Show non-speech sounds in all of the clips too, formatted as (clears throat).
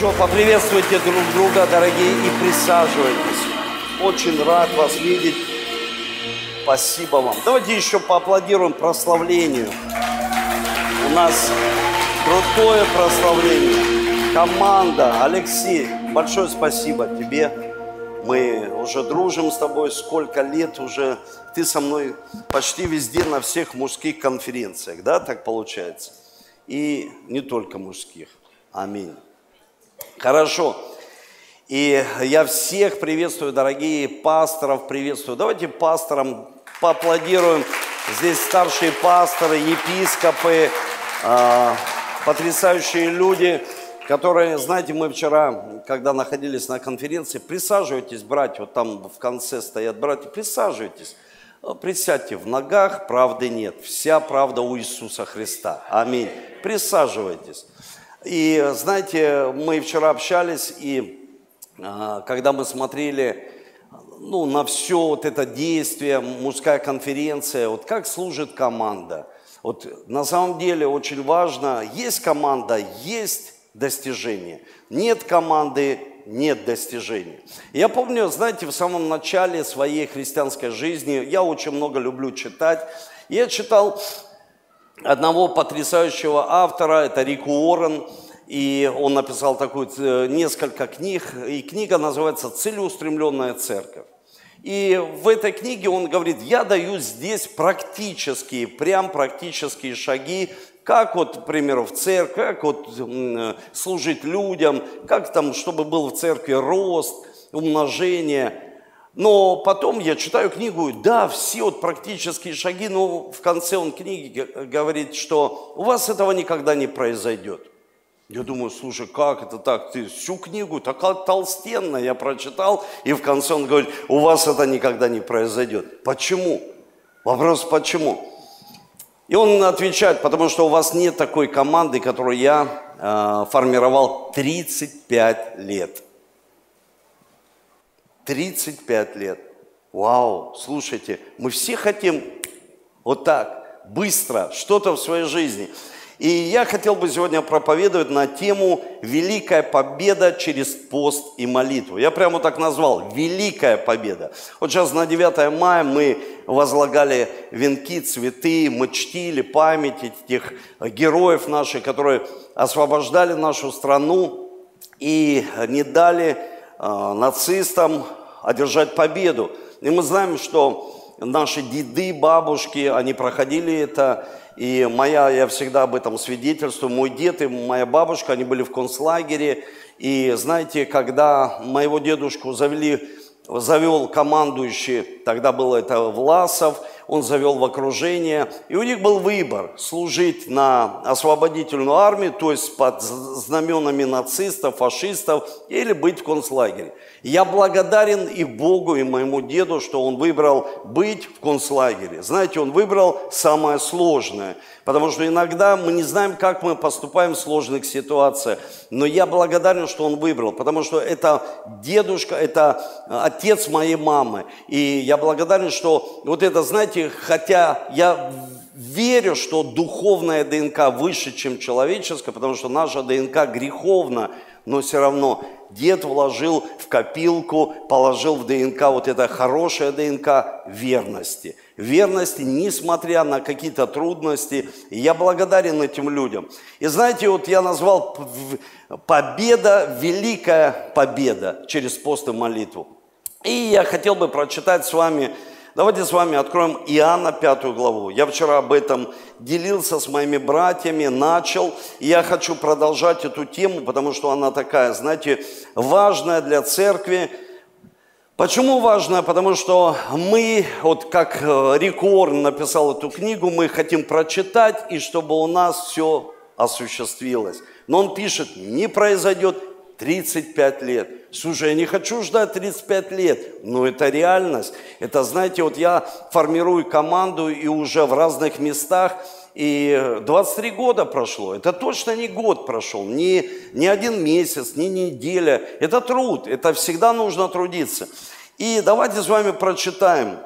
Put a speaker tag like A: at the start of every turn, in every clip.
A: Еще поприветствуйте друг друга, дорогие, и присаживайтесь. Очень рад вас видеть. Спасибо вам. Давайте еще поаплодируем прославлению. У нас крутое прославление. Команда, Алексей, большое спасибо тебе. Мы уже дружим с тобой сколько лет уже. Ты со мной почти везде на всех мужских конференциях, да, так получается? И не только мужских. Аминь. Хорошо. И я всех приветствую, дорогие пасторов, приветствую. Давайте пасторам поаплодируем. Здесь старшие пасторы, епископы, э, потрясающие люди, которые, знаете, мы вчера, когда находились на конференции, присаживайтесь, братья, вот там в конце стоят братья, присаживайтесь. Присядьте, в ногах правды нет. Вся правда у Иисуса Христа. Аминь. Присаживайтесь. И знаете, мы вчера общались, и а, когда мы смотрели ну, на все вот это действие, мужская конференция, вот как служит команда. Вот на самом деле очень важно, есть команда, есть достижение. Нет команды, нет достижений. Я помню, знаете, в самом начале своей христианской жизни, я очень много люблю читать, я читал одного потрясающего автора, это Рик Уоррен, и он написал такую, э, несколько книг, и книга называется «Целеустремленная церковь». И в этой книге он говорит, я даю здесь практические, прям практические шаги, как вот, к примеру, в церкви, как вот э, служить людям, как там, чтобы был в церкви рост, умножение – но потом я читаю книгу, да, все вот практические шаги, но в конце он книги говорит, что у вас этого никогда не произойдет. Я думаю, слушай, как это так? Ты всю книгу такая толстенная я прочитал, и в конце он говорит, у вас это никогда не произойдет. Почему? Вопрос почему? И он отвечает, потому что у вас нет такой команды, которую я э, формировал 35 лет. 35 лет. Вау, слушайте, мы все хотим вот так, быстро, что-то в своей жизни. И я хотел бы сегодня проповедовать на тему «Великая победа через пост и молитву». Я прямо так назвал «Великая победа». Вот сейчас на 9 мая мы возлагали венки, цветы, мы чтили память этих героев наших, которые освобождали нашу страну и не дали э, нацистам одержать победу. И мы знаем, что наши деды, бабушки, они проходили это. И моя, я всегда об этом свидетельствую, мой дед и моя бабушка, они были в концлагере. И знаете, когда моего дедушку завели, завел командующий, тогда был это Власов, он завел в окружение, и у них был выбор служить на освободительную армию, то есть под знаменами нацистов, фашистов, или быть в концлагере. Я благодарен и Богу, и моему деду, что он выбрал быть в концлагере. Знаете, он выбрал самое сложное, потому что иногда мы не знаем, как мы поступаем в сложных ситуациях. Но я благодарен, что он выбрал, потому что это дедушка, это отец моей мамы. И я благодарен, что вот это, знаете, знаете, хотя я верю, что духовная ДНК выше, чем человеческая, потому что наша ДНК греховна, но все равно дед вложил в копилку, положил в ДНК вот это хорошая ДНК верности. Верности, несмотря на какие-то трудности. И я благодарен этим людям. И знаете, вот я назвал победа, великая победа через пост и молитву. И я хотел бы прочитать с вами Давайте с вами откроем Иоанна 5 главу. Я вчера об этом делился с моими братьями, начал, и я хочу продолжать эту тему, потому что она такая, знаете, важная для церкви. Почему важная? Потому что мы, вот как э, Рик написал эту книгу, мы хотим прочитать, и чтобы у нас все осуществилось. Но он пишет, не произойдет 35 лет. Слушай, я не хочу ждать 35 лет, но это реальность. Это, знаете, вот я формирую команду и уже в разных местах, и 23 года прошло. Это точно не год прошел, не, не один месяц, не неделя. Это труд, это всегда нужно трудиться. И давайте с вами прочитаем.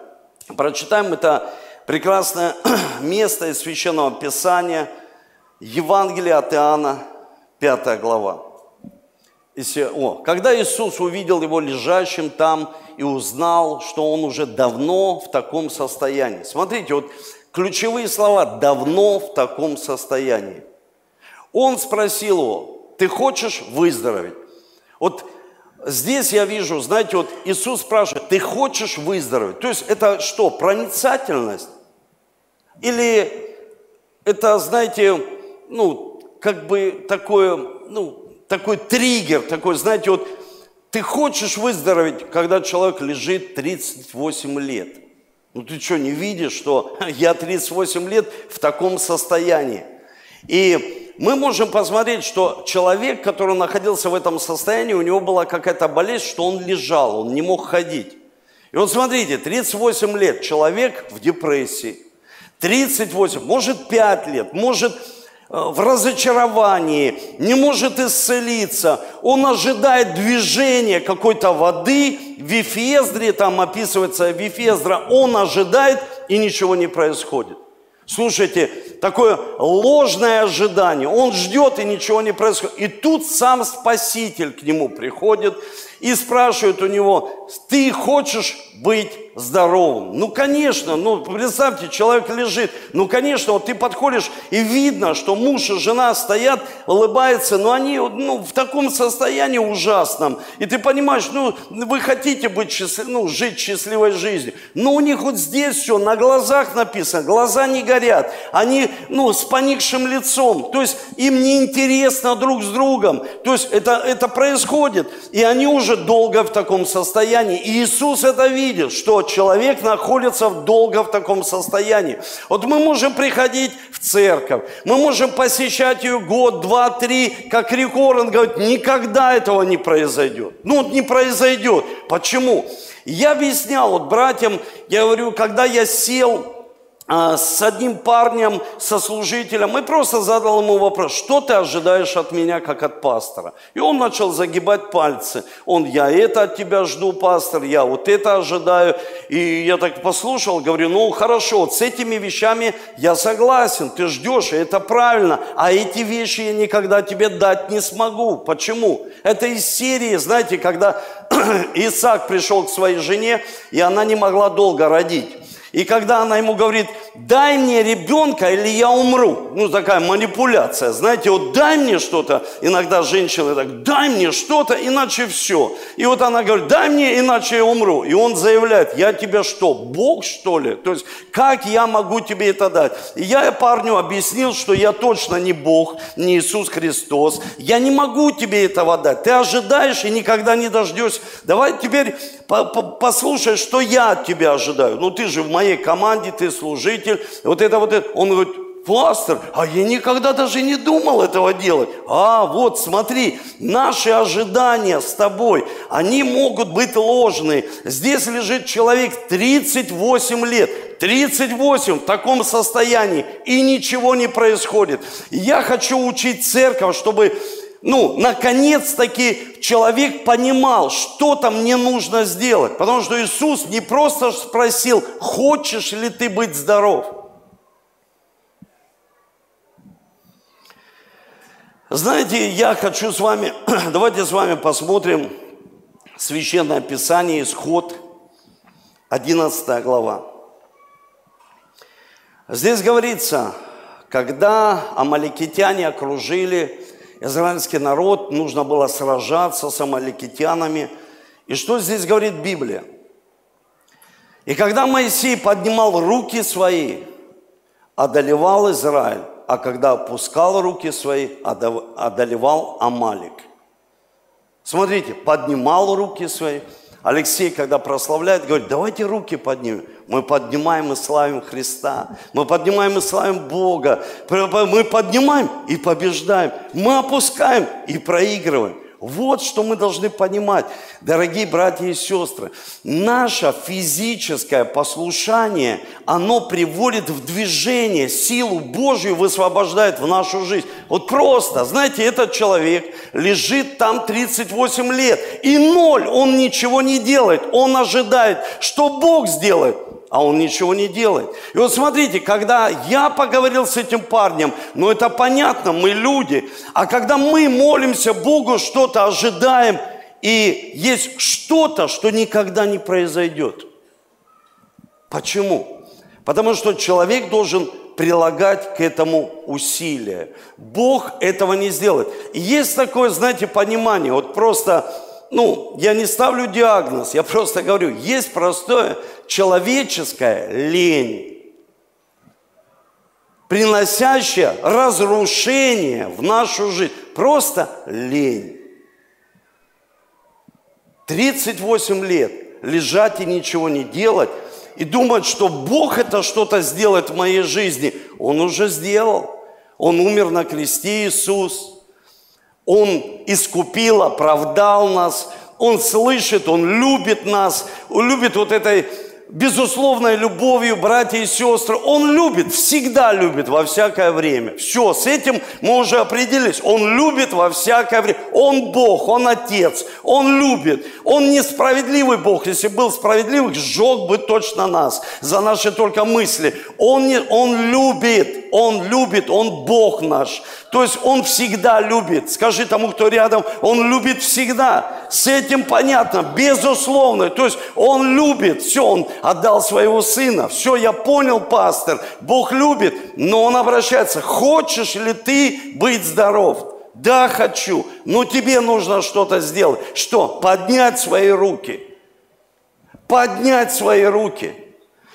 A: Прочитаем это прекрасное (clears throat) место из Священного Писания, Евангелие от Иоанна, 5 глава. О, когда Иисус увидел его лежащим там и узнал, что он уже давно в таком состоянии. Смотрите, вот ключевые слова «давно в таком состоянии». Он спросил его, ты хочешь выздороветь? Вот здесь я вижу, знаете, вот Иисус спрашивает, ты хочешь выздороветь? То есть это что, проницательность? Или это, знаете, ну, как бы такое, ну, такой триггер, такой, знаете, вот ты хочешь выздороветь, когда человек лежит 38 лет. Ну ты что, не видишь, что (laughs) я 38 лет в таком состоянии? И мы можем посмотреть, что человек, который находился в этом состоянии, у него была какая-то болезнь, что он лежал, он не мог ходить. И вот смотрите, 38 лет человек в депрессии, 38, может 5 лет, может в разочаровании, не может исцелиться. Он ожидает движения какой-то воды. В Вифездре, там описывается Вифездра, он ожидает, и ничего не происходит. Слушайте, такое ложное ожидание. Он ждет, и ничего не происходит. И тут сам Спаситель к нему приходит и спрашивает у него, ты хочешь быть здоровым? Ну, конечно, ну, представьте, человек лежит. Ну, конечно, вот ты подходишь, и видно, что муж и жена стоят, улыбаются, но они ну, в таком состоянии ужасном. И ты понимаешь, ну, вы хотите быть счастлив, ну, жить счастливой жизнью. Но у них вот здесь все на глазах написано, глаза не горят. Они, ну, с поникшим лицом. То есть им неинтересно друг с другом. То есть это, это происходит. И они уже долго в таком состоянии. И Иисус это видит, что человек находится долго в таком состоянии. Вот мы можем приходить в церковь, мы можем посещать ее год, два, три, как Рик Уоррен говорит, никогда этого не произойдет. Ну, вот не произойдет. Почему? Я объяснял вот братьям, я говорю, когда я сел с одним парнем, со служителем, и просто задал ему вопрос, что ты ожидаешь от меня, как от пастора? И он начал загибать пальцы. Он, я это от тебя жду, пастор, я вот это ожидаю. И я так послушал, говорю, ну хорошо, вот с этими вещами я согласен, ты ждешь, и это правильно. А эти вещи я никогда тебе дать не смогу. Почему? Это из серии, знаете, когда (clears throat) Исаак пришел к своей жене, и она не могла долго родить. И когда она ему говорит, дай мне ребенка, или я умру. Ну, такая манипуляция. Знаете, вот дай мне что-то. Иногда женщины так, дай мне что-то, иначе все. И вот она говорит, дай мне, иначе я умру. И он заявляет, я тебе что, Бог что ли? То есть, как я могу тебе это дать? И я парню объяснил, что я точно не Бог, не Иисус Христос. Я не могу тебе этого дать. Ты ожидаешь и никогда не дождешься. Давай теперь послушай, что я от тебя ожидаю. Ну, ты же в моей моей команде, ты служитель, вот это вот это. Он говорит, пастор, а я никогда даже не думал этого делать. А, вот, смотри, наши ожидания с тобой, они могут быть ложные. Здесь лежит человек 38 лет, 38 в таком состоянии, и ничего не происходит. Я хочу учить церковь, чтобы ну, наконец-таки человек понимал, что там мне нужно сделать. Потому что Иисус не просто спросил, хочешь ли ты быть здоров. Знаете, я хочу с вами, (clears throat) давайте с вами посмотрим Священное Писание, Исход, 11 глава. Здесь говорится, когда амаликитяне окружили израильский народ, нужно было сражаться с амаликитянами. И что здесь говорит Библия? И когда Моисей поднимал руки свои, одолевал Израиль, а когда опускал руки свои, одолевал Амалик. Смотрите, поднимал руки свои. Алексей, когда прославляет, говорит, давайте руки поднимем. Мы поднимаем и славим Христа. Мы поднимаем и славим Бога. Мы поднимаем и побеждаем. Мы опускаем и проигрываем. Вот что мы должны понимать, дорогие братья и сестры. Наше физическое послушание, оно приводит в движение, силу Божью высвобождает в нашу жизнь. Вот просто, знаете, этот человек лежит там 38 лет, и ноль, он ничего не делает, он ожидает, что Бог сделает. А он ничего не делает. И вот смотрите, когда я поговорил с этим парнем, ну это понятно, мы люди, а когда мы молимся Богу, что-то ожидаем, и есть что-то, что никогда не произойдет. Почему? Потому что человек должен прилагать к этому усилия. Бог этого не сделает. И есть такое, знаете, понимание, вот просто, ну, я не ставлю диагноз, я просто говорю, есть простое человеческая лень, приносящая разрушение в нашу жизнь. Просто лень. 38 лет лежать и ничего не делать – и думать, что Бог это что-то сделает в моей жизни. Он уже сделал. Он умер на кресте Иисус. Он искупил, оправдал нас. Он слышит, Он любит нас. Он любит вот этой безусловной любовью, братья и сестры. Он любит, всегда любит во всякое время. Все, с этим мы уже определились. Он любит во всякое время. Он Бог, Он Отец, Он любит. Он несправедливый Бог. Если был справедливый, сжег бы точно нас за наши только мысли. Он, не, он любит, Он любит, Он Бог наш. То есть Он всегда любит. Скажи тому, кто рядом, Он любит всегда. С этим понятно, безусловно. То есть Он любит, все, Он отдал своего сына. Все, я понял, пастор, Бог любит, но Он обращается, хочешь ли ты быть здоров? Да, хочу, но тебе нужно что-то сделать. Что? Поднять свои руки. Поднять свои руки –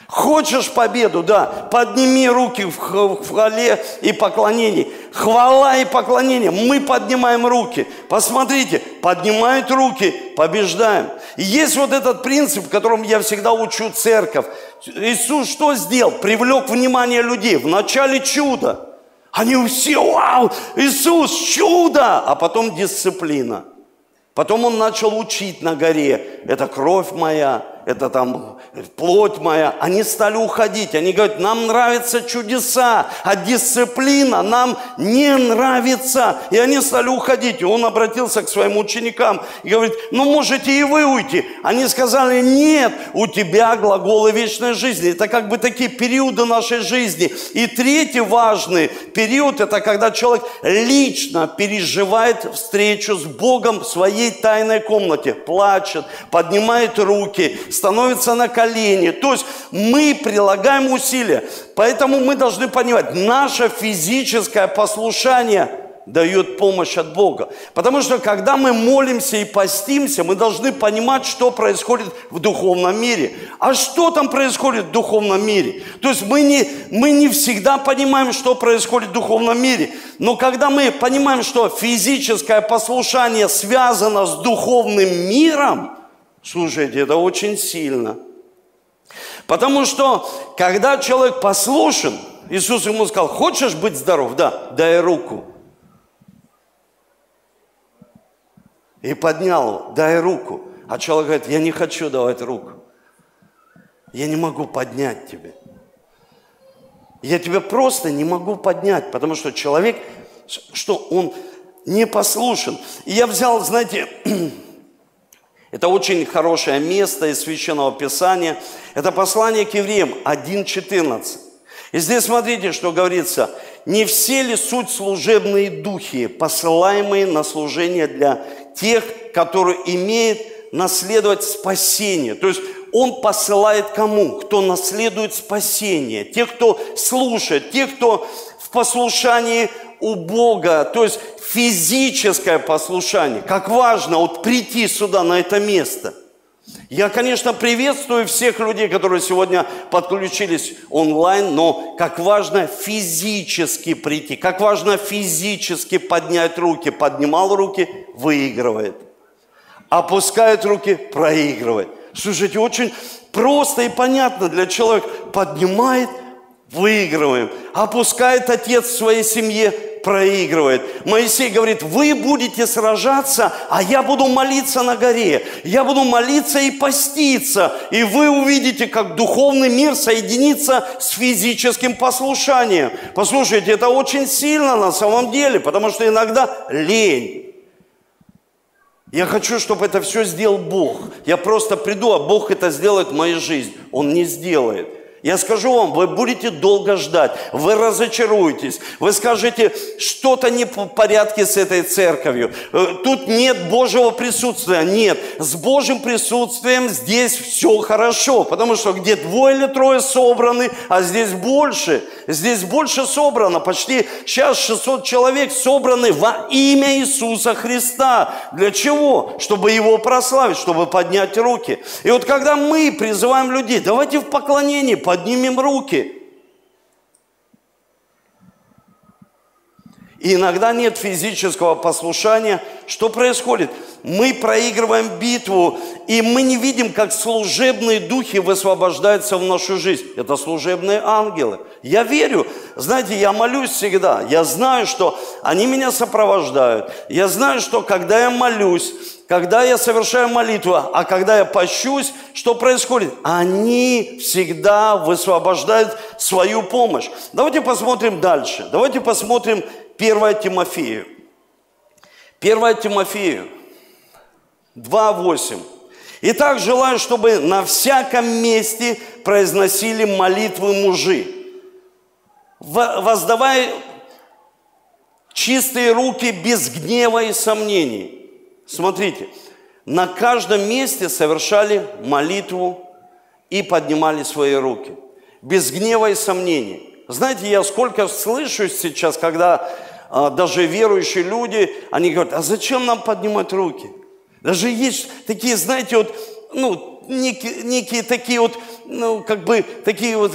A: Хочешь победу, да, подними руки в хвале и поклонении. Хвала и поклонение. Мы поднимаем руки. Посмотрите, поднимают руки, побеждаем. И есть вот этот принцип, которым я всегда учу церковь. Иисус что сделал? Привлек внимание людей. В начале чудо. Они все, вау, Иисус, чудо! А потом дисциплина. Потом он начал учить на горе. Это кровь моя, это там плоть моя, они стали уходить. Они говорят, нам нравятся чудеса, а дисциплина нам не нравится. И они стали уходить. И он обратился к своим ученикам и говорит, ну можете и вы уйти. Они сказали, нет, у тебя глаголы вечной жизни. Это как бы такие периоды нашей жизни. И третий важный период, это когда человек лично переживает встречу с Богом в своей тайной комнате, плачет, поднимает руки, становится на колени. То есть мы прилагаем усилия. Поэтому мы должны понимать, наше физическое послушание дает помощь от Бога. Потому что когда мы молимся и постимся, мы должны понимать, что происходит в духовном мире. А что там происходит в духовном мире? То есть мы не, мы не всегда понимаем, что происходит в духовном мире. Но когда мы понимаем, что физическое послушание связано с духовным миром, слушайте, это очень сильно – Потому что, когда человек послушен, Иисус ему сказал, хочешь быть здоров? Да, дай руку. И поднял, дай руку. А человек говорит, я не хочу давать руку. Я не могу поднять тебе. Я тебя просто не могу поднять, потому что человек, что он не послушен. И я взял, знаете, (clears throat) Это очень хорошее место из Священного Писания. Это послание к евреям 1.14. И здесь смотрите, что говорится. «Не все ли суть служебные духи, посылаемые на служение для тех, которые имеют наследовать спасение?» То есть он посылает кому? Кто наследует спасение. Тех, кто слушает, тех, кто в послушании у Бога, то есть физическое послушание. Как важно вот прийти сюда, на это место. Я, конечно, приветствую всех людей, которые сегодня подключились онлайн, но как важно физически прийти, как важно физически поднять руки. Поднимал руки, выигрывает. Опускает руки, проигрывает. Слушайте, очень просто и понятно для человека. Поднимает, выигрываем. Опускает отец в своей семье, проигрывает. Моисей говорит, вы будете сражаться, а я буду молиться на горе. Я буду молиться и поститься. И вы увидите, как духовный мир соединится с физическим послушанием. Послушайте, это очень сильно на самом деле, потому что иногда лень. Я хочу, чтобы это все сделал Бог. Я просто приду, а Бог это сделает в моей жизни. Он не сделает. Я скажу вам, вы будете долго ждать, вы разочаруетесь, вы скажете, что-то не в порядке с этой церковью, э, тут нет Божьего присутствия. Нет, с Божьим присутствием здесь все хорошо, потому что где двое или трое собраны, а здесь больше, здесь больше собрано, почти сейчас 600 человек собраны во имя Иисуса Христа. Для чего? Чтобы Его прославить, чтобы поднять руки. И вот когда мы призываем людей, давайте в поклонении поднимем руки. И иногда нет физического послушания. Что происходит? Мы проигрываем битву, и мы не видим, как служебные духи высвобождаются в нашу жизнь. Это служебные ангелы. Я верю. Знаете, я молюсь всегда. Я знаю, что они меня сопровождают. Я знаю, что когда я молюсь, когда я совершаю молитву, а когда я пощусь, что происходит? Они всегда высвобождают свою помощь. Давайте посмотрим дальше. Давайте посмотрим 1 Тимофею. 1 Тимофею 2.8. Итак, желаю, чтобы на всяком месте произносили молитвы мужи, воздавая чистые руки без гнева и сомнений – Смотрите, на каждом месте совершали молитву и поднимали свои руки. Без гнева и сомнений. Знаете, я сколько слышу сейчас, когда а, даже верующие люди, они говорят, а зачем нам поднимать руки? Даже есть такие, знаете, вот, ну, некие, некие такие вот, ну, как бы, такие вот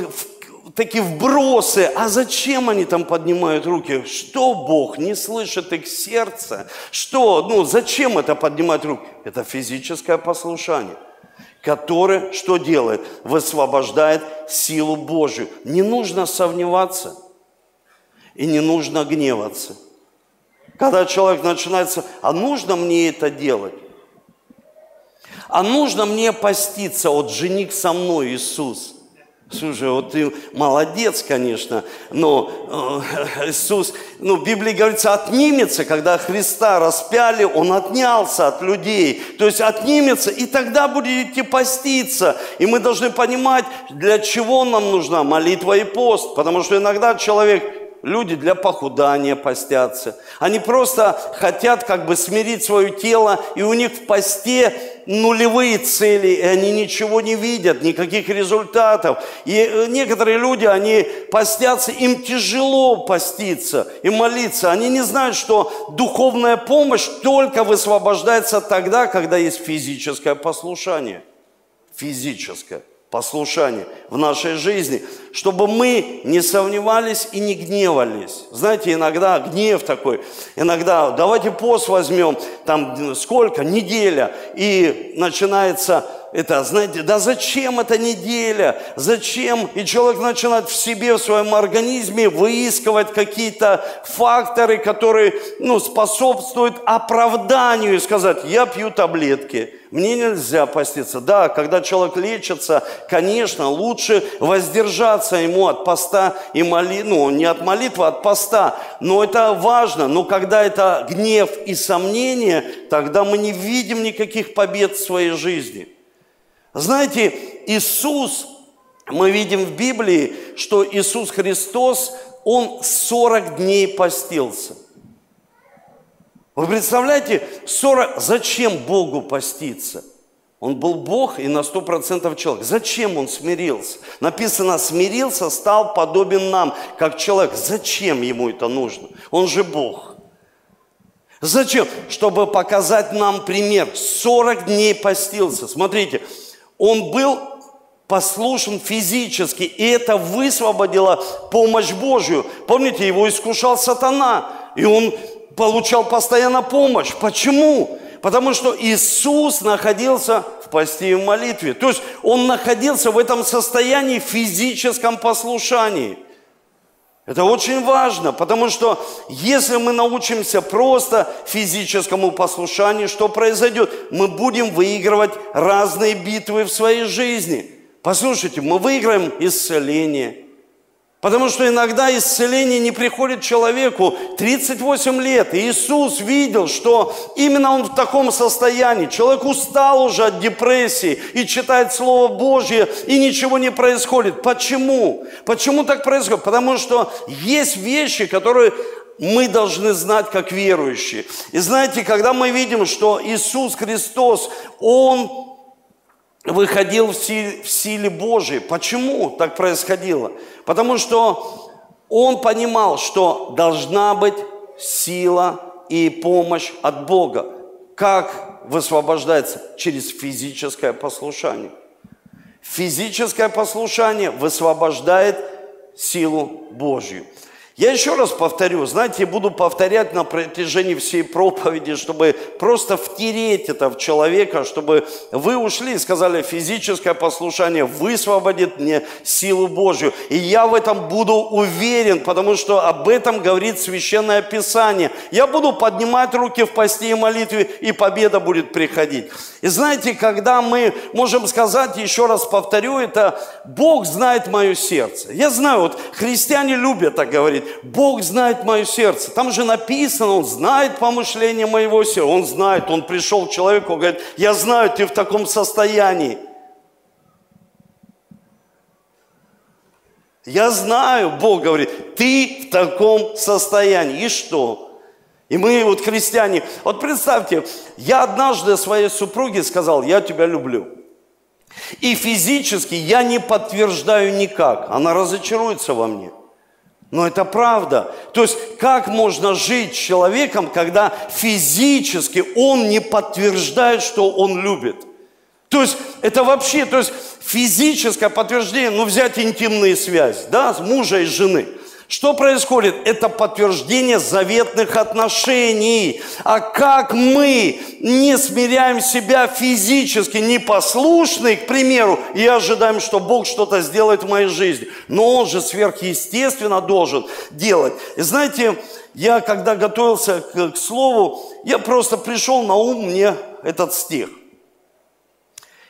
A: такие вбросы. А зачем они там поднимают руки? Что Бог не слышит их сердца? Что? Ну, зачем это поднимать руки? Это физическое послушание которое что делает? Высвобождает силу Божию. Не нужно сомневаться и не нужно гневаться. Когда человек начинается, а нужно мне это делать? А нужно мне поститься, вот жених со мной, Иисус. Слушай, вот ты молодец, конечно, но э, Иисус, ну, в Библии говорится, отнимется, когда Христа распяли, Он отнялся от людей. То есть отнимется, и тогда будете поститься. И мы должны понимать, для чего нам нужна молитва и пост. Потому что иногда человек люди для похудания постятся. Они просто хотят как бы смирить свое тело, и у них в посте нулевые цели, и они ничего не видят, никаких результатов. И э, некоторые люди, они постятся, им тяжело поститься и молиться. Они не знают, что духовная помощь только высвобождается тогда, когда есть физическое послушание. Физическое послушание в нашей жизни, чтобы мы не сомневались и не гневались. Знаете, иногда гнев такой, иногда давайте пост возьмем, там сколько, неделя, и начинается это, знаете, да зачем эта неделя? Зачем? И человек начинает в себе, в своем организме выискивать какие-то факторы, которые ну, способствуют оправданию и сказать, я пью таблетки, мне нельзя поститься. Да, когда человек лечится, конечно, лучше воздержаться ему от поста и молитвы, ну, не от молитвы, а от поста. Но это важно. Но когда это гнев и сомнение, тогда мы не видим никаких побед в своей жизни. Знаете, Иисус, мы видим в Библии, что Иисус Христос, Он 40 дней постился. Вы представляете, 40... зачем Богу поститься? Он был Бог и на 100% человек. Зачем он смирился? Написано, смирился, стал подобен нам, как человек. Зачем ему это нужно? Он же Бог. Зачем? Чтобы показать нам пример. 40 дней постился. Смотрите, он был послушен физически, и это высвободило помощь Божью. Помните, его искушал сатана, и он получал постоянно помощь. Почему? Потому что Иисус находился в посте и в молитве. То есть он находился в этом состоянии физическом послушании. Это очень важно, потому что если мы научимся просто физическому послушанию, что произойдет? Мы будем выигрывать разные битвы в своей жизни. Послушайте, мы выиграем исцеление, Потому что иногда исцеление не приходит человеку 38 лет. Иисус видел, что именно он в таком состоянии. Человек устал уже от депрессии и читает Слово Божье, и ничего не происходит. Почему? Почему так происходит? Потому что есть вещи, которые мы должны знать как верующие. И знаете, когда мы видим, что Иисус Христос, Он выходил в силе, в силе Божией. Почему так происходило? Потому что он понимал, что должна быть сила и помощь от Бога. Как высвобождается? Через физическое послушание. Физическое послушание высвобождает силу Божью. Я еще раз повторю, знаете, буду повторять на протяжении всей проповеди, чтобы просто втереть это в человека, чтобы вы ушли и сказали, физическое послушание высвободит мне силу Божью. И я в этом буду уверен, потому что об этом говорит Священное Писание. Я буду поднимать руки в посте и молитве, и победа будет приходить. И знаете, когда мы можем сказать, еще раз повторю это, Бог знает мое сердце. Я знаю, вот христиане любят так говорить, Бог знает мое сердце. Там же написано, Он знает помышления моего сердца. Он знает, Он пришел к человеку, говорит, я знаю, ты в таком состоянии. Я знаю, Бог говорит, ты в таком состоянии. И что? И мы вот христиане, вот представьте, я однажды своей супруге сказал, я тебя люблю. И физически я не подтверждаю никак. Она разочаруется во мне – но это правда. То есть, как можно жить человеком, когда физически он не подтверждает, что он любит? То есть, это вообще, то есть, физическое подтверждение, ну, взять интимные связи, да, с мужа и жены – что происходит? Это подтверждение заветных отношений. А как мы не смиряем себя физически, непослушны, к примеру, и ожидаем, что Бог что-то сделает в моей жизни. Но Он же сверхъестественно должен делать. И знаете, я когда готовился к, к слову, я просто пришел на ум мне этот стих.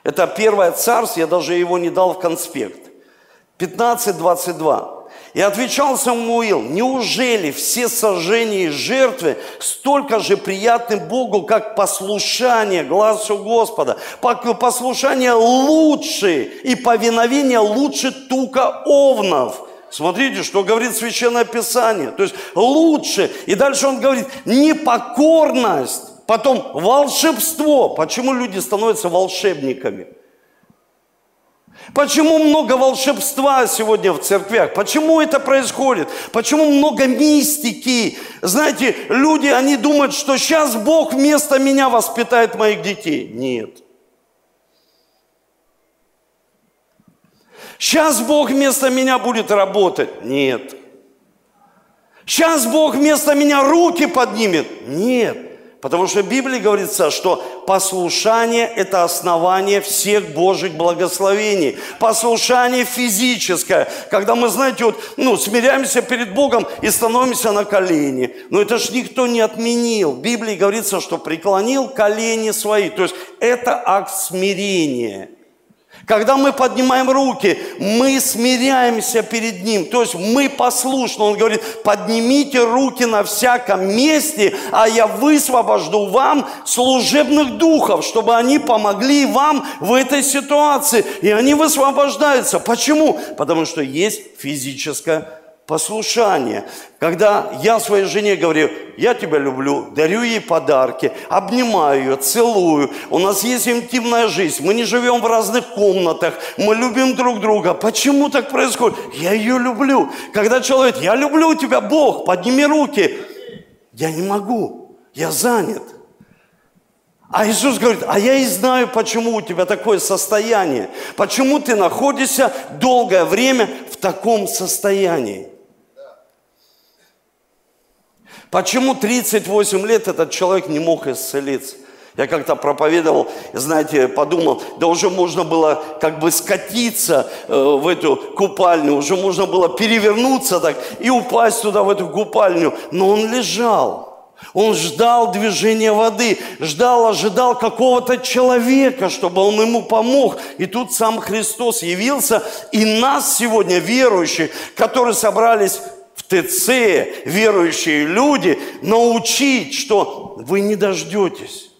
A: Это первое царство, я даже его не дал в конспект. 15.22. И отвечал Самуил, неужели все сожжения и жертвы столько же приятны Богу, как послушание глазу Господа? Послушание лучше и повиновение лучше тука овнов. Смотрите, что говорит Священное Писание. То есть лучше. И дальше он говорит, непокорность, потом волшебство. Почему люди становятся волшебниками? Почему много волшебства сегодня в церквях? Почему это происходит? Почему много мистики? Знаете, люди, они думают, что сейчас Бог вместо меня воспитает моих детей. Нет. Сейчас Бог вместо меня будет работать. Нет. Сейчас Бог вместо меня руки поднимет. Нет. Потому что в Библии говорится, что послушание – это основание всех Божьих благословений. Послушание физическое, когда мы, знаете, вот, ну, смиряемся перед Богом и становимся на колени. Но это же никто не отменил. В Библии говорится, что преклонил колени свои. То есть это акт смирения – когда мы поднимаем руки, мы смиряемся перед Ним. То есть мы послушны. Он говорит, поднимите руки на всяком месте, а я высвобожду вам служебных духов, чтобы они помогли вам в этой ситуации. И они высвобождаются. Почему? Потому что есть физическая послушание. Когда я своей жене говорю, я тебя люблю, дарю ей подарки, обнимаю ее, целую. У нас есть интимная жизнь, мы не живем в разных комнатах, мы любим друг друга. Почему так происходит? Я ее люблю. Когда человек, я люблю тебя, Бог, подними руки. Я не могу, я занят. А Иисус говорит, а я и знаю, почему у тебя такое состояние. Почему ты находишься долгое время в таком состоянии. Почему 38 лет этот человек не мог исцелиться? Я как-то проповедовал, знаете, подумал, да уже можно было как бы скатиться э, в эту купальню, уже можно было перевернуться так и упасть туда, в эту купальню. Но он лежал. Он ждал движения воды, ждал, ожидал какого-то человека, чтобы он ему помог. И тут сам Христос явился, и нас сегодня, верующих, которые собрались в ТЦ, верующие люди, научить, что вы не дождетесь.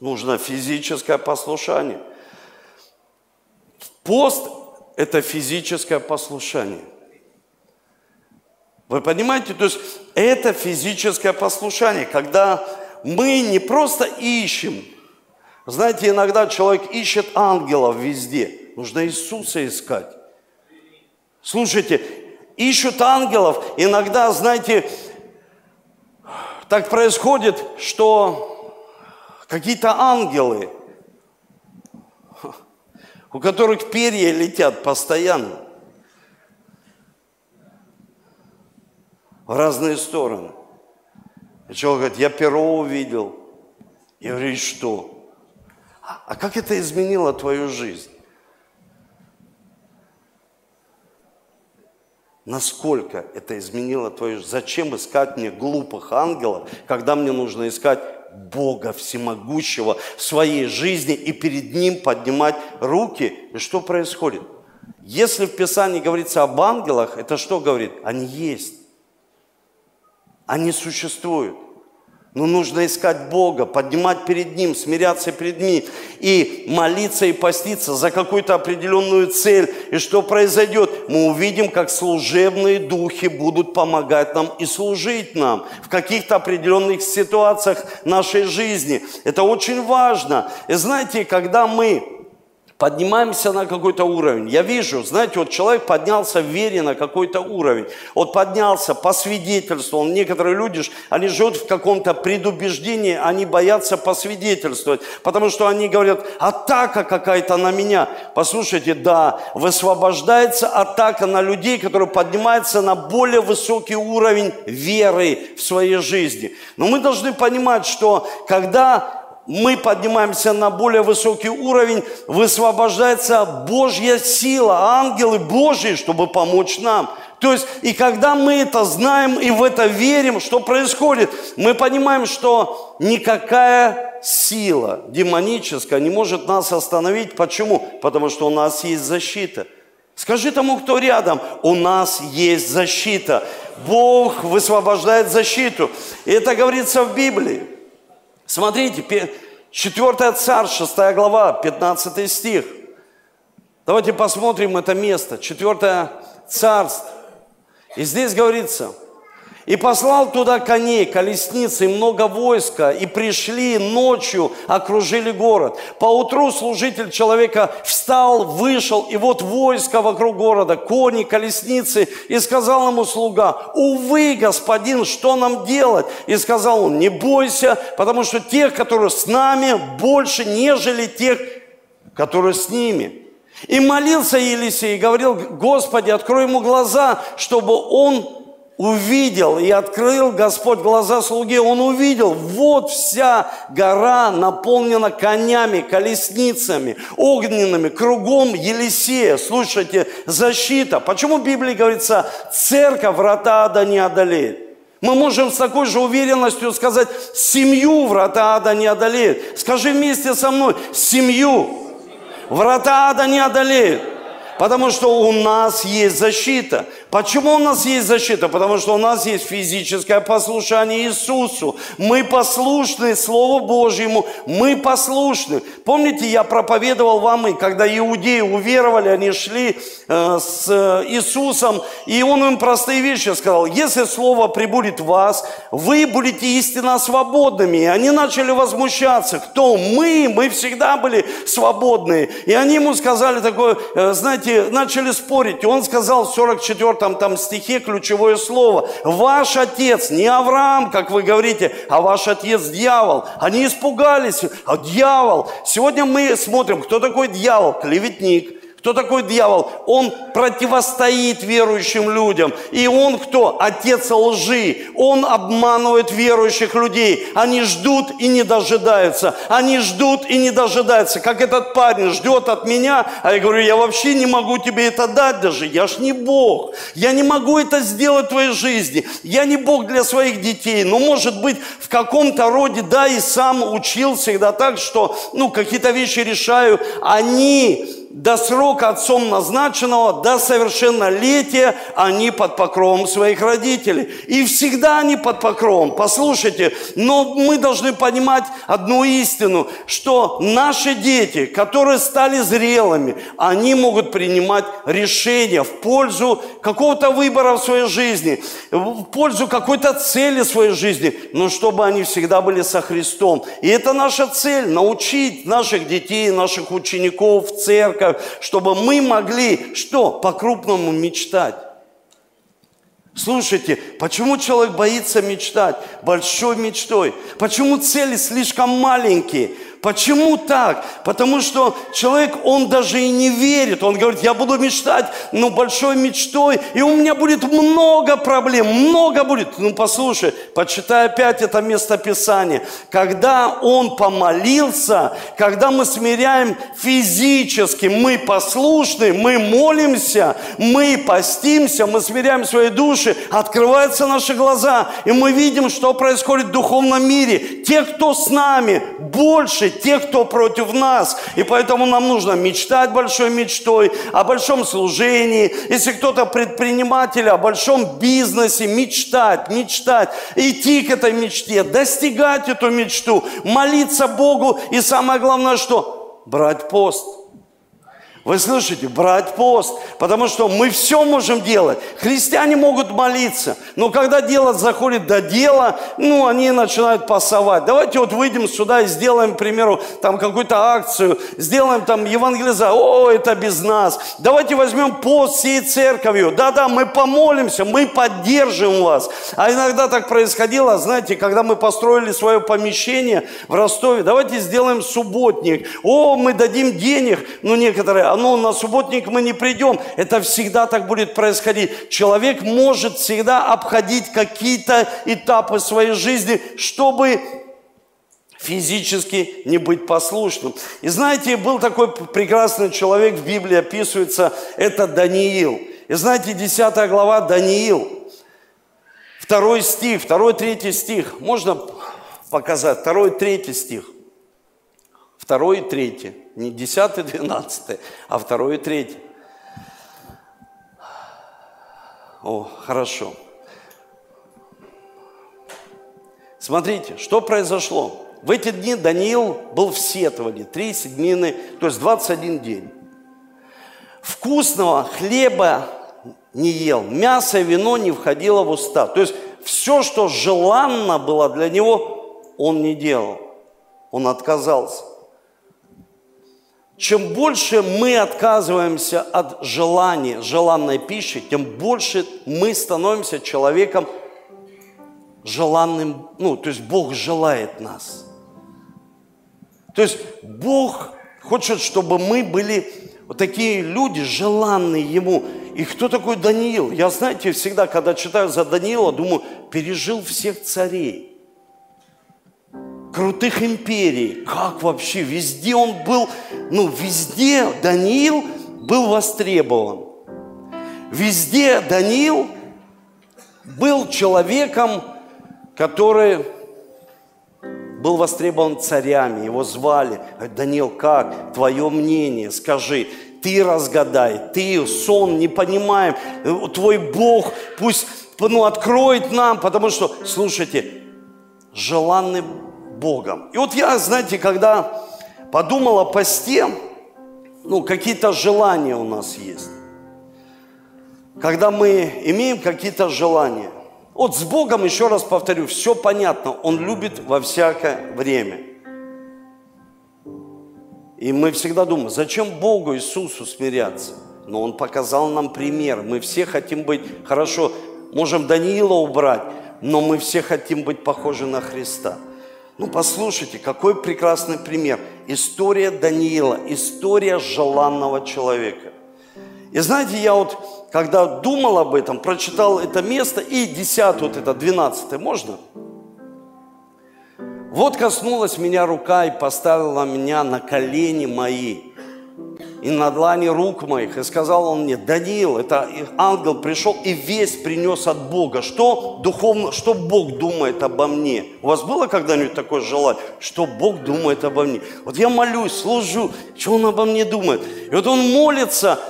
A: Нужно физическое послушание. Пост – это физическое послушание. Вы понимаете? То есть это физическое послушание, когда мы не просто ищем. Знаете, иногда человек ищет ангелов везде. Нужно Иисуса искать. Слушайте, ищут ангелов. Иногда, знаете, так происходит, что какие-то ангелы, у которых перья летят постоянно в разные стороны. И человек говорит, я перо увидел. Я говорю, и что? А как это изменило твою жизнь? Насколько это изменило твою жизнь? Зачем искать мне глупых ангелов, когда мне нужно искать Бога Всемогущего в своей жизни и перед Ним поднимать руки. И что происходит? Если в Писании говорится об ангелах, это что говорит? Они есть. Они существуют. Но нужно искать Бога, поднимать перед Ним, смиряться перед Ним и молиться и поститься за какую-то определенную цель. И что произойдет? Мы увидим, как служебные духи будут помогать нам и служить нам в каких-то определенных ситуациях нашей жизни. Это очень важно. И знаете, когда мы поднимаемся на какой-то уровень. Я вижу, знаете, вот человек поднялся в вере на какой-то уровень. Вот поднялся, посвидетельствовал. Некоторые люди, они живут в каком-то предубеждении, они боятся посвидетельствовать, потому что они говорят, атака какая-то на меня. Послушайте, да, высвобождается атака на людей, которые поднимаются на более высокий уровень веры в своей жизни. Но мы должны понимать, что когда мы поднимаемся на более высокий уровень, высвобождается Божья сила, ангелы Божьи, чтобы помочь нам. То есть, и когда мы это знаем и в это верим, что происходит, мы понимаем, что никакая сила демоническая не может нас остановить. Почему? Потому что у нас есть защита. Скажи тому, кто рядом, у нас есть защита. Бог высвобождает защиту. И это говорится в Библии. Смотрите, 4 царь, 6 глава, 15 стих. Давайте посмотрим это место. 4 царство. И здесь говорится – и послал туда коней, колесницы и много войска, и пришли ночью, окружили город. Поутру служитель человека встал, вышел, и вот войско вокруг города, кони, колесницы, и сказал ему слуга, увы, господин, что нам делать? И сказал он, не бойся, потому что тех, которые с нами, больше, нежели тех, которые с ними. И молился Елисей и говорил, Господи, открой ему глаза, чтобы он увидел и открыл Господь глаза слуги, он увидел, вот вся гора наполнена конями, колесницами, огненными, кругом Елисея. Слушайте, защита. Почему в Библии говорится, церковь врата ада не одолеет? Мы можем с такой же уверенностью сказать, семью врата ада не одолеет. Скажи вместе со мной, семью врата ада не одолеет. Потому что у нас есть защита. Почему у нас есть защита? Потому что у нас есть физическое послушание Иисусу. Мы послушны Слову Божьему, мы послушны. Помните, я проповедовал вам, и когда иудеи уверовали, они шли э, с Иисусом, и Он им простые вещи сказал. Если Слово прибудет в вас, вы будете истинно свободными. И они начали возмущаться. Кто? Мы, мы всегда были свободны. И они ему сказали такое, э, знаете, начали спорить. И он сказал в 44 этом там стихе ключевое слово. Ваш отец, не Авраам, как вы говорите, а ваш отец дьявол. Они испугались, а дьявол. Сегодня мы смотрим, кто такой дьявол? Клеветник. Кто такой дьявол? Он противостоит верующим людям. И он кто? Отец лжи. Он обманывает верующих людей. Они ждут и не дожидаются. Они ждут и не дожидаются. Как этот парень ждет от меня, а я говорю, я вообще не могу тебе это дать даже. Я ж не Бог. Я не могу это сделать в твоей жизни. Я не Бог для своих детей. Но может быть в каком-то роде, да, и сам учил всегда так, что, ну, какие-то вещи решаю. Они до срока отцом назначенного, до совершеннолетия они под покровом своих родителей. И всегда они под покровом. Послушайте, но мы должны понимать одну истину, что наши дети, которые стали зрелыми, они могут принимать решения в пользу какого-то выбора в своей жизни, в пользу какой-то цели своей жизни, но чтобы они всегда были со Христом. И это наша цель – научить наших детей, наших учеников церковь, церковь, чтобы мы могли что? По-крупному мечтать. Слушайте, почему человек боится мечтать большой мечтой? Почему цели слишком маленькие? Почему так? Потому что человек, он даже и не верит. Он говорит, я буду мечтать, ну, большой мечтой, и у меня будет много проблем, много будет. Ну, послушай, почитай опять это место Писания. Когда он помолился, когда мы смиряем физически, мы послушны, мы молимся, мы постимся, мы смиряем свои души, открываются наши глаза, и мы видим, что происходит в духовном мире. Те, кто с нами, больше тех, кто против нас. И поэтому нам нужно мечтать большой мечтой, о большом служении. Если кто-то предприниматель, о большом бизнесе, мечтать, мечтать, идти к этой мечте, достигать эту мечту, молиться Богу и самое главное, что? Брать пост – вы слышите? Брать пост. Потому что мы все можем делать. Христиане могут молиться. Но когда дело заходит до дела, ну, они начинают пасовать. Давайте вот выйдем сюда и сделаем, к примеру, там какую-то акцию. Сделаем там евангелиза. О, это без нас. Давайте возьмем пост всей церковью. Да-да, мы помолимся, мы поддержим вас. А иногда так происходило, знаете, когда мы построили свое помещение в Ростове. Давайте сделаем субботник. О, мы дадим денег. Ну, некоторые, а ну на субботник мы не придем. Это всегда так будет происходить. Человек может всегда обходить какие-то этапы своей жизни, чтобы физически не быть послушным. И знаете, был такой прекрасный человек, в Библии описывается, это Даниил. И знаете, 10 глава Даниил, второй стих, второй, третий стих. Можно показать? Второй, третий стих. Второй и третий. Не десятый, (laughs) двенадцатый, а второй и третий. О, хорошо. Смотрите, что произошло. В эти дни Даниил был в сетовании, три седмины, то есть 21 день. Вкусного хлеба не ел, мясо и вино не входило в уста. То есть все, что желанно было для него, он не делал. Он отказался. Чем больше мы отказываемся от желания, желанной пищи, тем больше мы становимся человеком желанным, ну, то есть Бог желает нас. То есть Бог хочет, чтобы мы были вот такие люди, желанные Ему. И кто такой Даниил? Я, знаете, всегда, когда читаю за Даниила, думаю, пережил всех царей – крутых империй. Как вообще? Везде он был, ну, везде Даниил был востребован. Везде Даниил был человеком, который был востребован царями, его звали. Говорит, Даниил, как? Твое мнение, скажи. Ты разгадай, ты сон не понимаем, твой Бог пусть ну, откроет нам, потому что, слушайте, желанный Богом. И вот я, знаете, когда подумал о посте, ну, какие-то желания у нас есть. Когда мы имеем какие-то желания. Вот с Богом, еще раз повторю, все понятно. Он любит во всякое время. И мы всегда думаем, зачем Богу, Иисусу смиряться? Но Он показал нам пример. Мы все хотим быть, хорошо, можем Даниила убрать, но мы все хотим быть похожи на Христа. Ну, послушайте, какой прекрасный пример. История Даниила, история желанного человека. И знаете, я вот, когда думал об этом, прочитал это место, и 10, вот это 12, можно? Вот коснулась меня рука и поставила меня на колени мои и на длани рук моих. И сказал он мне, Даниил, это ангел пришел и весь принес от Бога. Что духовно, что Бог думает обо мне? У вас было когда-нибудь такое желание, что Бог думает обо мне? Вот я молюсь, служу, что он обо мне думает? И вот он молится,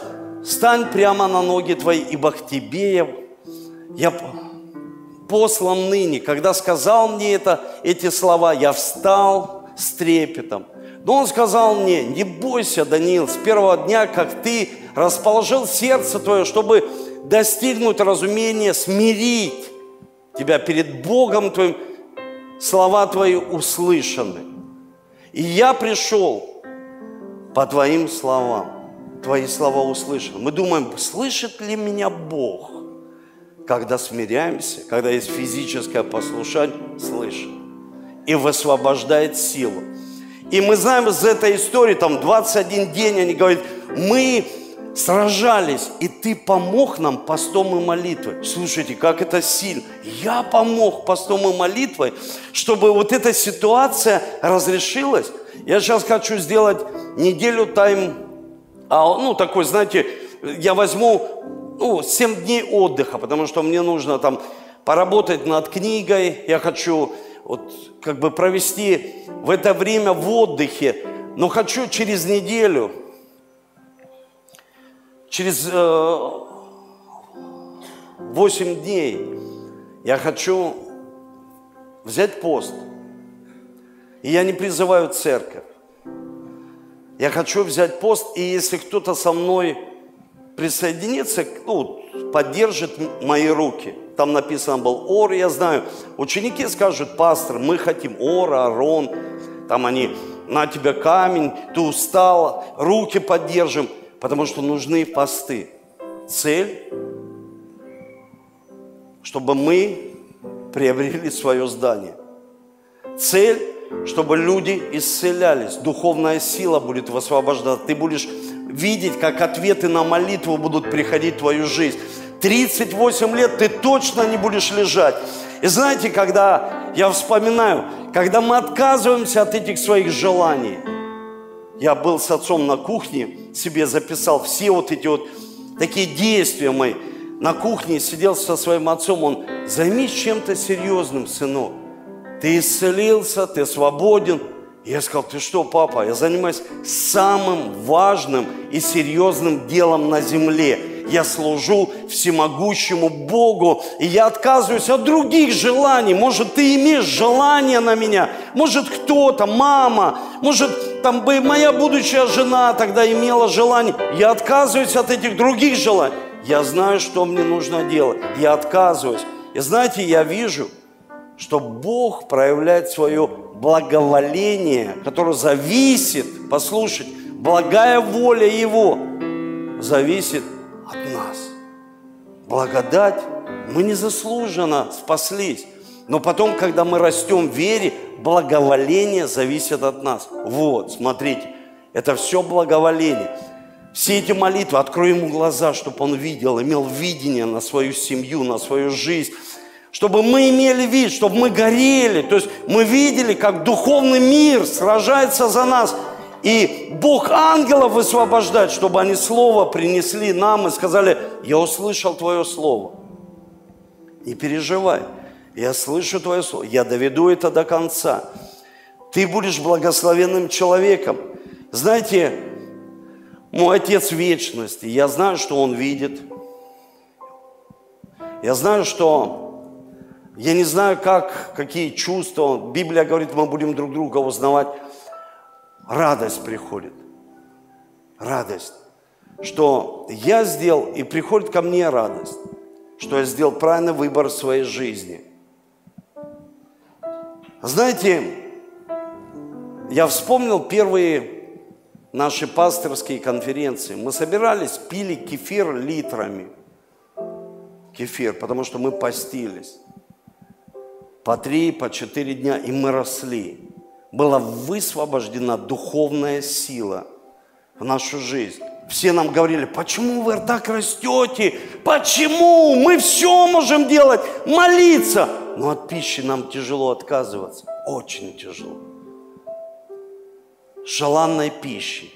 A: стань прямо на ноги твои, ибо к тебе я, я послан ныне. Когда сказал мне это, эти слова, я встал с трепетом. Но он сказал мне, не бойся, Даниил, с первого дня, как ты расположил сердце твое, чтобы достигнуть разумения, смирить тебя перед Богом твоим, слова твои услышаны. И я пришел по твоим словам. Твои слова услышаны. Мы думаем, слышит ли меня Бог? Когда смиряемся, когда есть физическое послушание, слышит. И высвобождает силу. И мы знаем из этой истории, там 21 день, они говорят, мы сражались, и ты помог нам постом и молитвой. Слушайте, как это сильно. Я помог постом и молитвой, чтобы вот эта ситуация разрешилась. Я сейчас хочу сделать неделю тайм, а, ну, такой, знаете, я возьму ну, 7 дней отдыха, потому что мне нужно там поработать над книгой, я хочу вот как бы провести в это время в отдыхе, но хочу через неделю, через э, 8 дней, я хочу взять пост. И я не призываю церковь. Я хочу взять пост, и если кто-то со мной присоединится, ну, поддержит мои руки – там написано был Ор, я знаю. Ученики скажут, пастор, мы хотим Ора, Арон. Там они, на тебя камень, ты устала, руки поддержим. Потому что нужны посты. Цель, чтобы мы приобрели свое здание. Цель, чтобы люди исцелялись. Духовная сила будет высвобождаться. Ты будешь видеть, как ответы на молитву будут приходить в твою жизнь. 38 лет ты точно не будешь лежать. И знаете, когда я вспоминаю, когда мы отказываемся от этих своих желаний, я был с отцом на кухне, себе записал все вот эти вот такие действия мои. На кухне сидел со своим отцом, он, займись чем-то серьезным, сынок. Ты исцелился, ты свободен. я сказал, ты что, папа, я занимаюсь самым важным и серьезным делом на земле – я служу всемогущему Богу, и я отказываюсь от других желаний. Может, ты имеешь желание на меня, может, кто-то, мама, может, там бы моя будущая жена тогда имела желание. Я отказываюсь от этих других желаний. Я знаю, что мне нужно делать. Я отказываюсь. И знаете, я вижу, что Бог проявляет свое благоволение, которое зависит, послушать, благая воля Его зависит. Благодать, мы незаслуженно спаслись. Но потом, когда мы растем в вере, благоволение зависит от нас. Вот, смотрите, это все благоволение. Все эти молитвы, открой ему глаза, чтобы он видел, имел видение на свою семью, на свою жизнь, чтобы мы имели вид, чтобы мы горели, то есть мы видели, как духовный мир сражается за нас – и Бог ангелов высвобождает, чтобы они слово принесли нам и сказали, я услышал твое слово. Не переживай, я слышу твое слово, я доведу это до конца. Ты будешь благословенным человеком. Знаете, мой Отец вечности, я знаю, что Он видит. Я знаю, что я не знаю, как, какие чувства. Библия говорит, мы будем друг друга узнавать радость приходит. Радость. Что я сделал, и приходит ко мне радость, что я сделал правильный выбор в своей жизни. Знаете, я вспомнил первые наши пасторские конференции. Мы собирались, пили кефир литрами. Кефир, потому что мы постились. по три, по четыре дня, и мы росли. Была высвобождена духовная сила в нашу жизнь. Все нам говорили, почему вы так растете? Почему? Мы все можем делать, молиться. Но от пищи нам тяжело отказываться. Очень тяжело. Желанной пищи.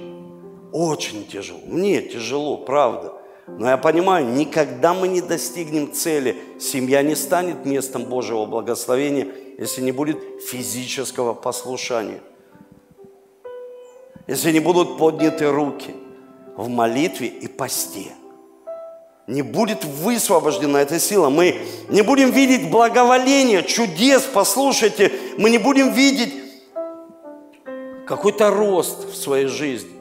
A: Очень тяжело. Мне тяжело, правда. Но я понимаю, никогда мы не достигнем цели. Семья не станет местом Божьего благословения, если не будет физического послушания. Если не будут подняты руки в молитве и посте. Не будет высвобождена эта сила. Мы не будем видеть благоволения, чудес, послушайте. Мы не будем видеть какой-то рост в своей жизни.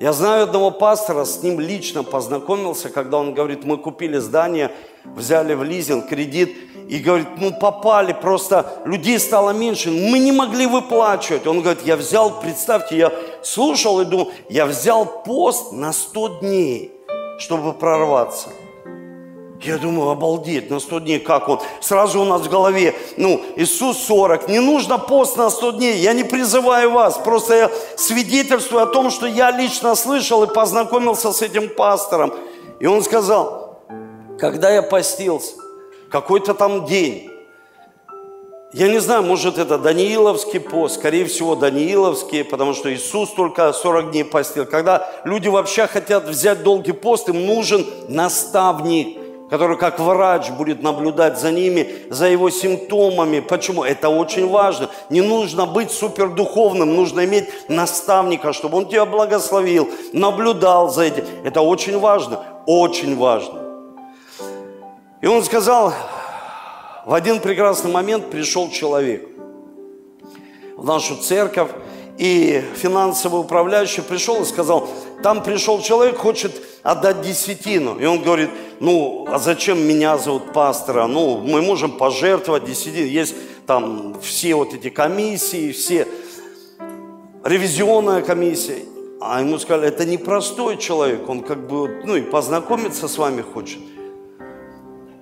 A: Я знаю одного пастора, с ним лично познакомился, когда он говорит, мы купили здание, взяли в лизинг кредит, и говорит, ну попали, просто людей стало меньше, мы не могли выплачивать. Он говорит, я взял, представьте, я слушал и думал, я взял пост на 100 дней, чтобы прорваться. Я думаю, обалдеть, на 100 дней как он? Сразу у нас в голове, ну, Иисус 40, не нужно пост на 100 дней. Я не призываю вас, просто я свидетельствую о том, что я лично слышал и познакомился с этим пастором. И он сказал, когда я постился, какой-то там день, я не знаю, может это Данииловский пост, скорее всего Данииловский, потому что Иисус только 40 дней постил. Когда люди вообще хотят взять долгий пост, им нужен наставник – который как врач будет наблюдать за ними, за его симптомами. Почему? Это очень важно. Не нужно быть супердуховным, нужно иметь наставника, чтобы он тебя благословил, наблюдал за этим. Это очень важно, очень важно. И он сказал, в один прекрасный момент пришел человек в нашу церковь, и финансовый управляющий пришел и сказал, там пришел человек, хочет отдать десятину. И он говорит, ну, а зачем меня зовут пастора? Ну, мы можем пожертвовать десятину. Есть там все вот эти комиссии, все, ревизионная комиссия. А ему сказали, это непростой человек, он как бы, ну, и познакомиться с вами хочет.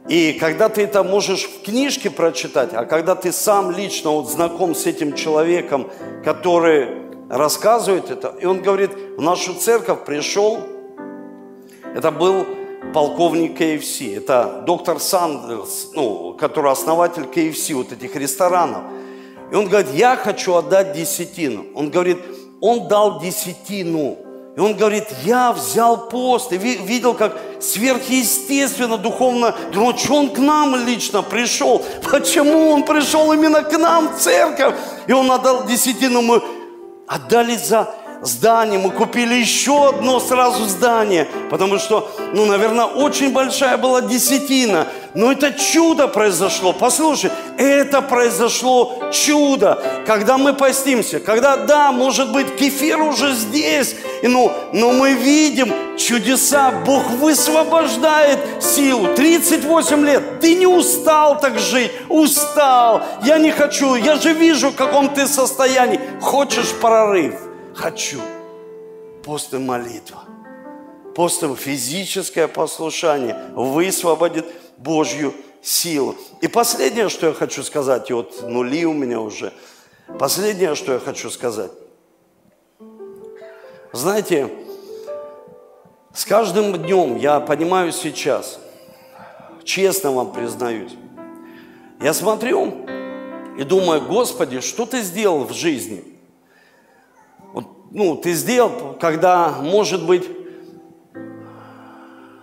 A: И когда ты это можешь в книжке прочитать, а когда ты сам лично вот знаком с этим человеком, который рассказывает это, и он говорит, в нашу церковь пришел, это был полковник КФС, это доктор Сандерс, ну, который основатель КФС, вот этих ресторанов. И он говорит, я хочу отдать десятину. Он говорит, он дал десятину. И он говорит, я взял пост и видел, как сверхъестественно, духовно, думал, что он к нам лично пришел. Почему он пришел именно к нам в церковь? И он отдал десятину, мы отдали за здание, мы купили еще одно сразу здание, потому что, ну, наверное, очень большая была десятина. Но это чудо произошло. Послушай, это произошло чудо, когда мы постимся, когда, да, может быть, кефир уже здесь, и, ну, но мы видим чудеса, Бог высвобождает силу. 38 лет, ты не устал так жить, устал, я не хочу, я же вижу, в каком ты состоянии. Хочешь прорыв? Хочу. Пост молитва. Пост физическое послушание высвободит Божью силу. И последнее, что я хочу сказать, и вот нули у меня уже. Последнее, что я хочу сказать. Знаете, с каждым днем я понимаю сейчас, честно вам признаюсь, я смотрю и думаю, Господи, что ты сделал в жизни – ну, ты сделал, когда, может быть,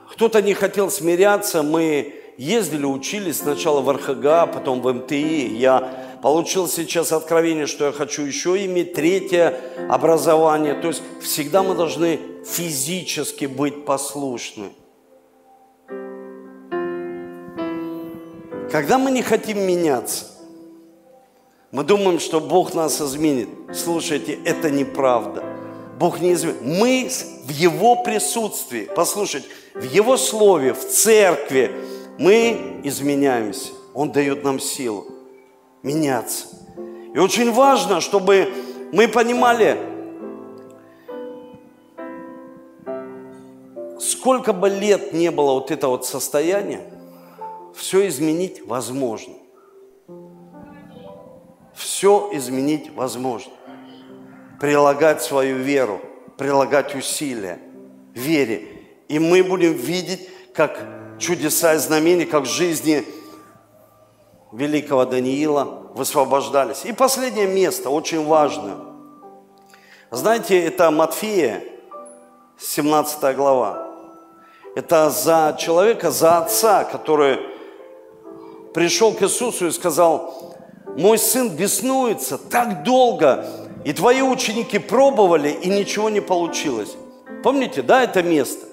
A: кто-то не хотел смиряться, мы ездили, учились сначала в РХГ, потом в МТИ. Я получил сейчас откровение, что я хочу еще иметь третье образование. То есть всегда мы должны физически быть послушны. Когда мы не хотим меняться, мы думаем, что Бог нас изменит. Слушайте, это неправда. Бог не изменит. Мы в Его присутствии, послушайте, в Его Слове, в церкви, мы изменяемся. Он дает нам силу меняться. И очень важно, чтобы мы понимали, сколько бы лет не было вот это вот состояние, все изменить возможно. Все изменить возможно. Прилагать свою веру, прилагать усилия вере. И мы будем видеть, как чудеса и знамения, как в жизни великого Даниила высвобождались. И последнее место, очень важное. Знаете, это Матфея, 17 глава. Это за человека, за отца, который пришел к Иисусу и сказал, мой сын беснуется так долго, и твои ученики пробовали, и ничего не получилось. Помните, да, это место?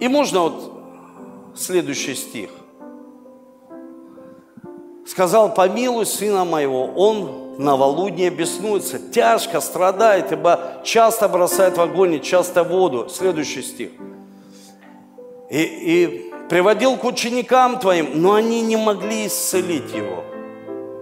A: И можно вот следующий стих. Сказал, помилуй сына моего, он новолуднее беснуется, тяжко страдает, ибо часто бросает в огонь и часто в воду. Следующий стих. И, и приводил к ученикам твоим, но они не могли исцелить его.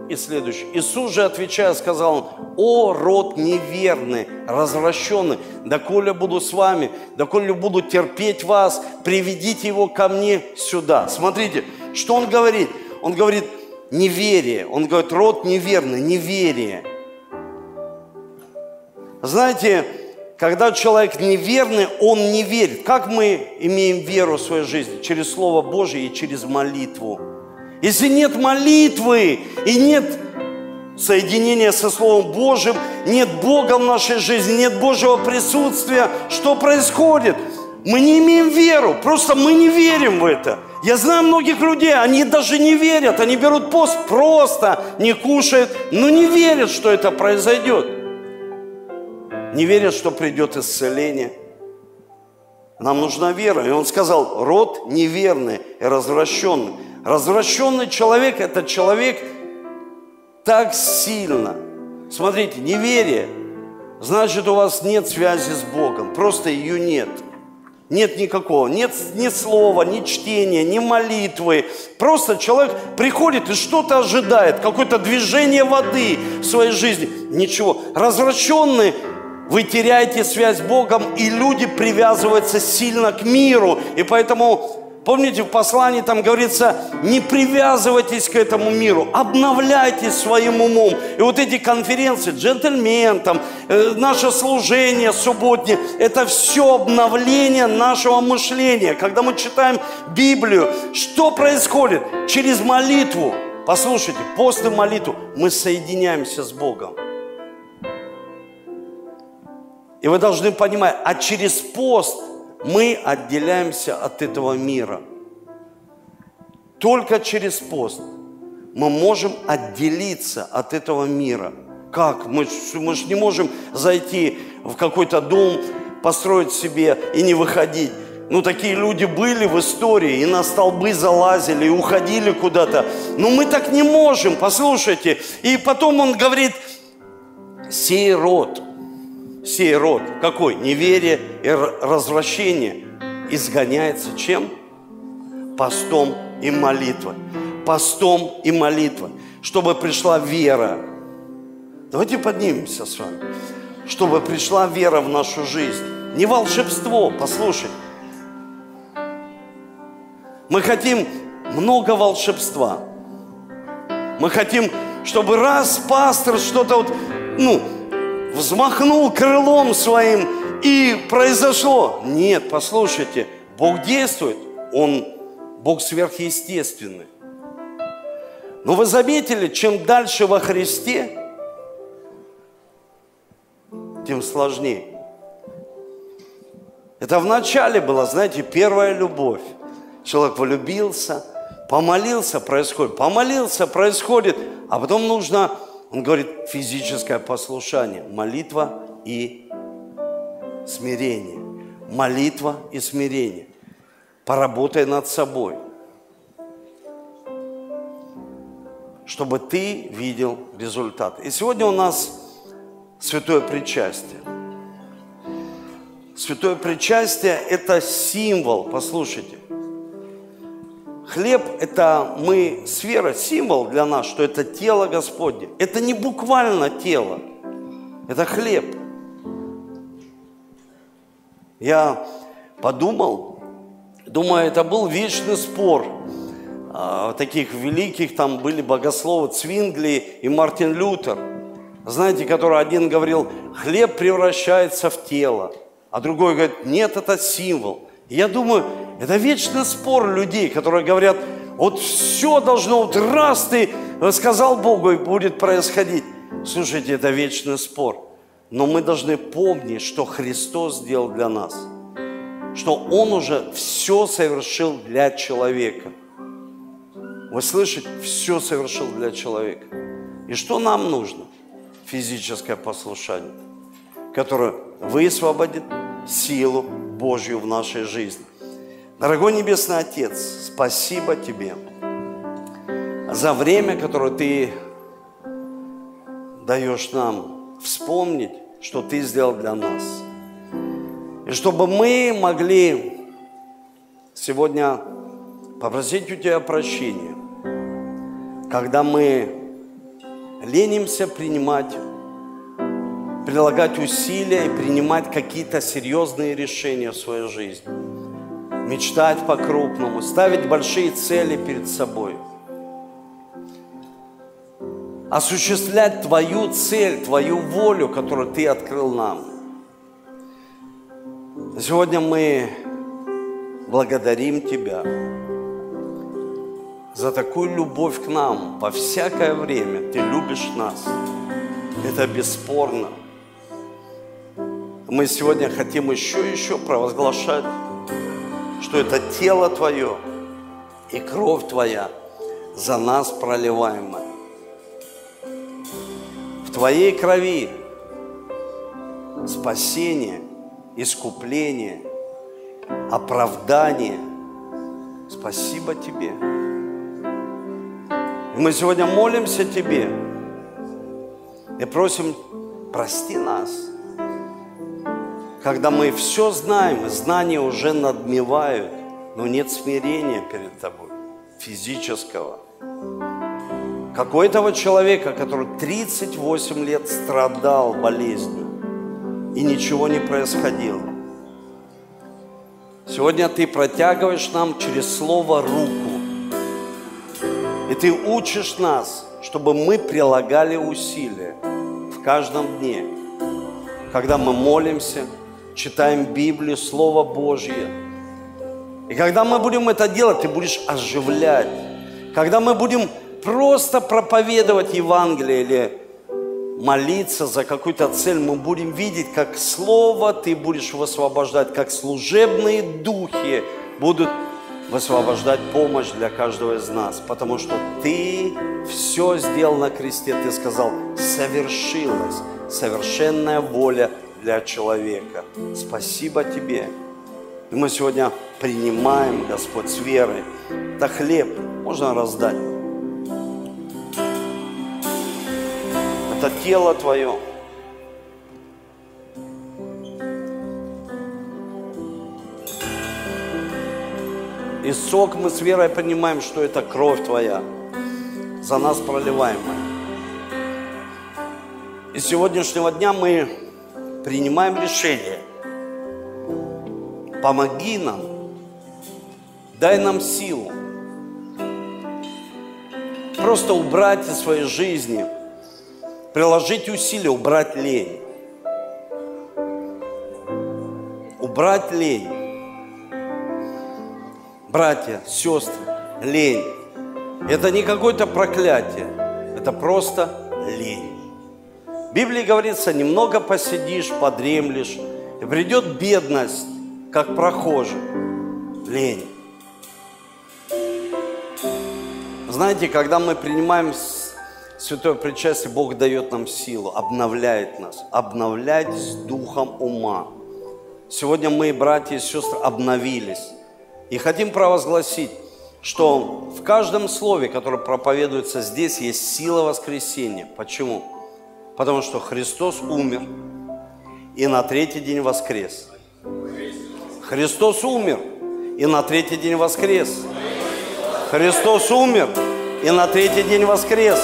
A: И следующий. Иисус же, отвечая, сказал, о, род неверный, развращенный, доколе буду с вами, доколе буду терпеть вас, приведите его ко мне сюда. Смотрите, что он говорит? Он говорит, неверие. Он говорит, род неверный, неверие. Знаете, когда человек неверный, он не верит. Как мы имеем веру в своей жизни? Через Слово Божье и через молитву. Если нет молитвы и нет соединения со Словом Божьим, нет Бога в нашей жизни, нет Божьего присутствия, что происходит? Мы не имеем веру, просто мы не верим в это. Я знаю многих людей, они даже не верят, они берут пост, просто не кушают, но не верят, что это произойдет. Не верят, что придет исцеление – нам нужна вера. И он сказал, род неверный и развращенный. Развращенный человек – это человек так сильно. Смотрите, неверие, значит, у вас нет связи с Богом. Просто ее нет. Нет никакого, нет ни слова, ни чтения, ни молитвы. Просто человек приходит и что-то ожидает, какое-то движение воды в своей жизни. Ничего. Развращенный вы теряете связь с Богом, и люди привязываются сильно к миру. И поэтому Помните, в послании там говорится, не привязывайтесь к этому миру, обновляйтесь своим умом. И вот эти конференции, джентльмен, там, э, наше служение субботнее, это все обновление нашего мышления. Когда мы читаем Библию, что происходит? Через молитву, послушайте, после молитву мы соединяемся с Богом. И вы должны понимать, а через пост мы отделяемся от этого мира. Только через пост мы можем отделиться от этого мира. Как? Мы, мы же не можем зайти в какой-то дом, построить себе и не выходить. Ну, такие люди были в истории, и на столбы залазили, и уходили куда-то. Но мы так не можем, послушайте. И потом он говорит, сей род – сей род, какой? Неверие и развращение изгоняется чем? Постом и молитвой. Постом и молитвой. Чтобы пришла вера. Давайте поднимемся с вами. Чтобы пришла вера в нашу жизнь. Не волшебство, послушай. Мы хотим много волшебства. Мы хотим, чтобы раз пастор что-то вот, ну, взмахнул крылом своим и произошло. Нет, послушайте, Бог действует, Он Бог сверхъестественный. Но вы заметили, чем дальше во Христе, тем сложнее. Это вначале была, знаете, первая любовь. Человек влюбился, помолился, происходит. Помолился, происходит. А потом нужно он говорит, физическое послушание, молитва и смирение. Молитва и смирение. Поработай над собой. Чтобы ты видел результат. И сегодня у нас святое причастие. Святое причастие – это символ, послушайте, Хлеб – это мы, сфера, символ для нас, что это тело Господне. Это не буквально тело, это хлеб. Я подумал, думаю, это был вечный спор а, таких великих, там были богословы Цвингли и Мартин Лютер, знаете, который один говорил, хлеб превращается в тело, а другой говорит, нет, это символ. Я думаю, это вечный спор людей, которые говорят, вот все должно, вот раз ты сказал Богу, и будет происходить. Слушайте, это вечный спор. Но мы должны помнить, что Христос сделал для нас. Что Он уже все совершил для человека. Вы слышите? Все совершил для человека. И что нам нужно? Физическое послушание, которое высвободит силу Божью в нашей жизни. Дорогой Небесный Отец, спасибо Тебе за время, которое Ты даешь нам вспомнить, что Ты сделал для нас. И чтобы мы могли сегодня попросить у Тебя прощения, когда мы ленимся принимать, прилагать усилия и принимать какие-то серьезные решения в своей жизни мечтать по-крупному, ставить большие цели перед собой. Осуществлять твою цель, твою волю, которую ты открыл нам. Сегодня мы благодарим Тебя за такую любовь к нам во всякое время. Ты любишь нас. Это бесспорно. Мы сегодня хотим еще и еще провозглашать что это тело Твое и кровь Твоя за нас проливаемая. В Твоей крови спасение, искупление, оправдание. Спасибо Тебе. И мы сегодня молимся Тебе и просим, прости нас – когда мы все знаем, и знания уже надмевают, но нет смирения перед тобой, физического. Как у этого человека, который 38 лет страдал болезнью, и ничего не происходило. Сегодня ты протягиваешь нам через слово руку, и ты учишь нас, чтобы мы прилагали усилия в каждом дне, когда мы молимся, читаем Библию, Слово Божье. И когда мы будем это делать, ты будешь оживлять. Когда мы будем просто проповедовать Евангелие или молиться за какую-то цель, мы будем видеть, как Слово ты будешь высвобождать, как служебные духи будут высвобождать помощь для каждого из нас, потому что ты все сделал на кресте, ты сказал, совершилась совершенная воля для человека. Спасибо Тебе. И мы сегодня принимаем, Господь, с верой. Это хлеб можно раздать. Это тело Твое. И сок мы с верой понимаем, что это кровь Твоя, за нас проливаемая. И с сегодняшнего дня мы принимаем решение. Помоги нам, дай нам силу. Просто убрать из своей жизни, приложить усилия, убрать лень. Убрать лень. Братья, сестры, лень. Это не какое-то проклятие, это просто лень. В Библии говорится, немного посидишь, подремлешь, и придет бедность, как прохожий, лень. Знаете, когда мы принимаем святое причастие, Бог дает нам силу, обновляет нас, обновлять с духом ума. Сегодня мы, братья и сестры, обновились. И хотим провозгласить, что в каждом слове, которое проповедуется здесь, есть сила воскресения. Почему? Потому что Христос умер и на третий день воскрес. Христос умер и на третий день воскрес. Христос умер и на третий день воскрес.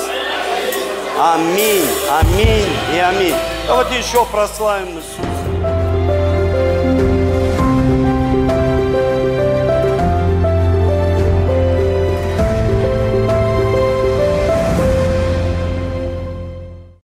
A: Аминь, аминь и аминь. Давайте еще прославим Иисуса.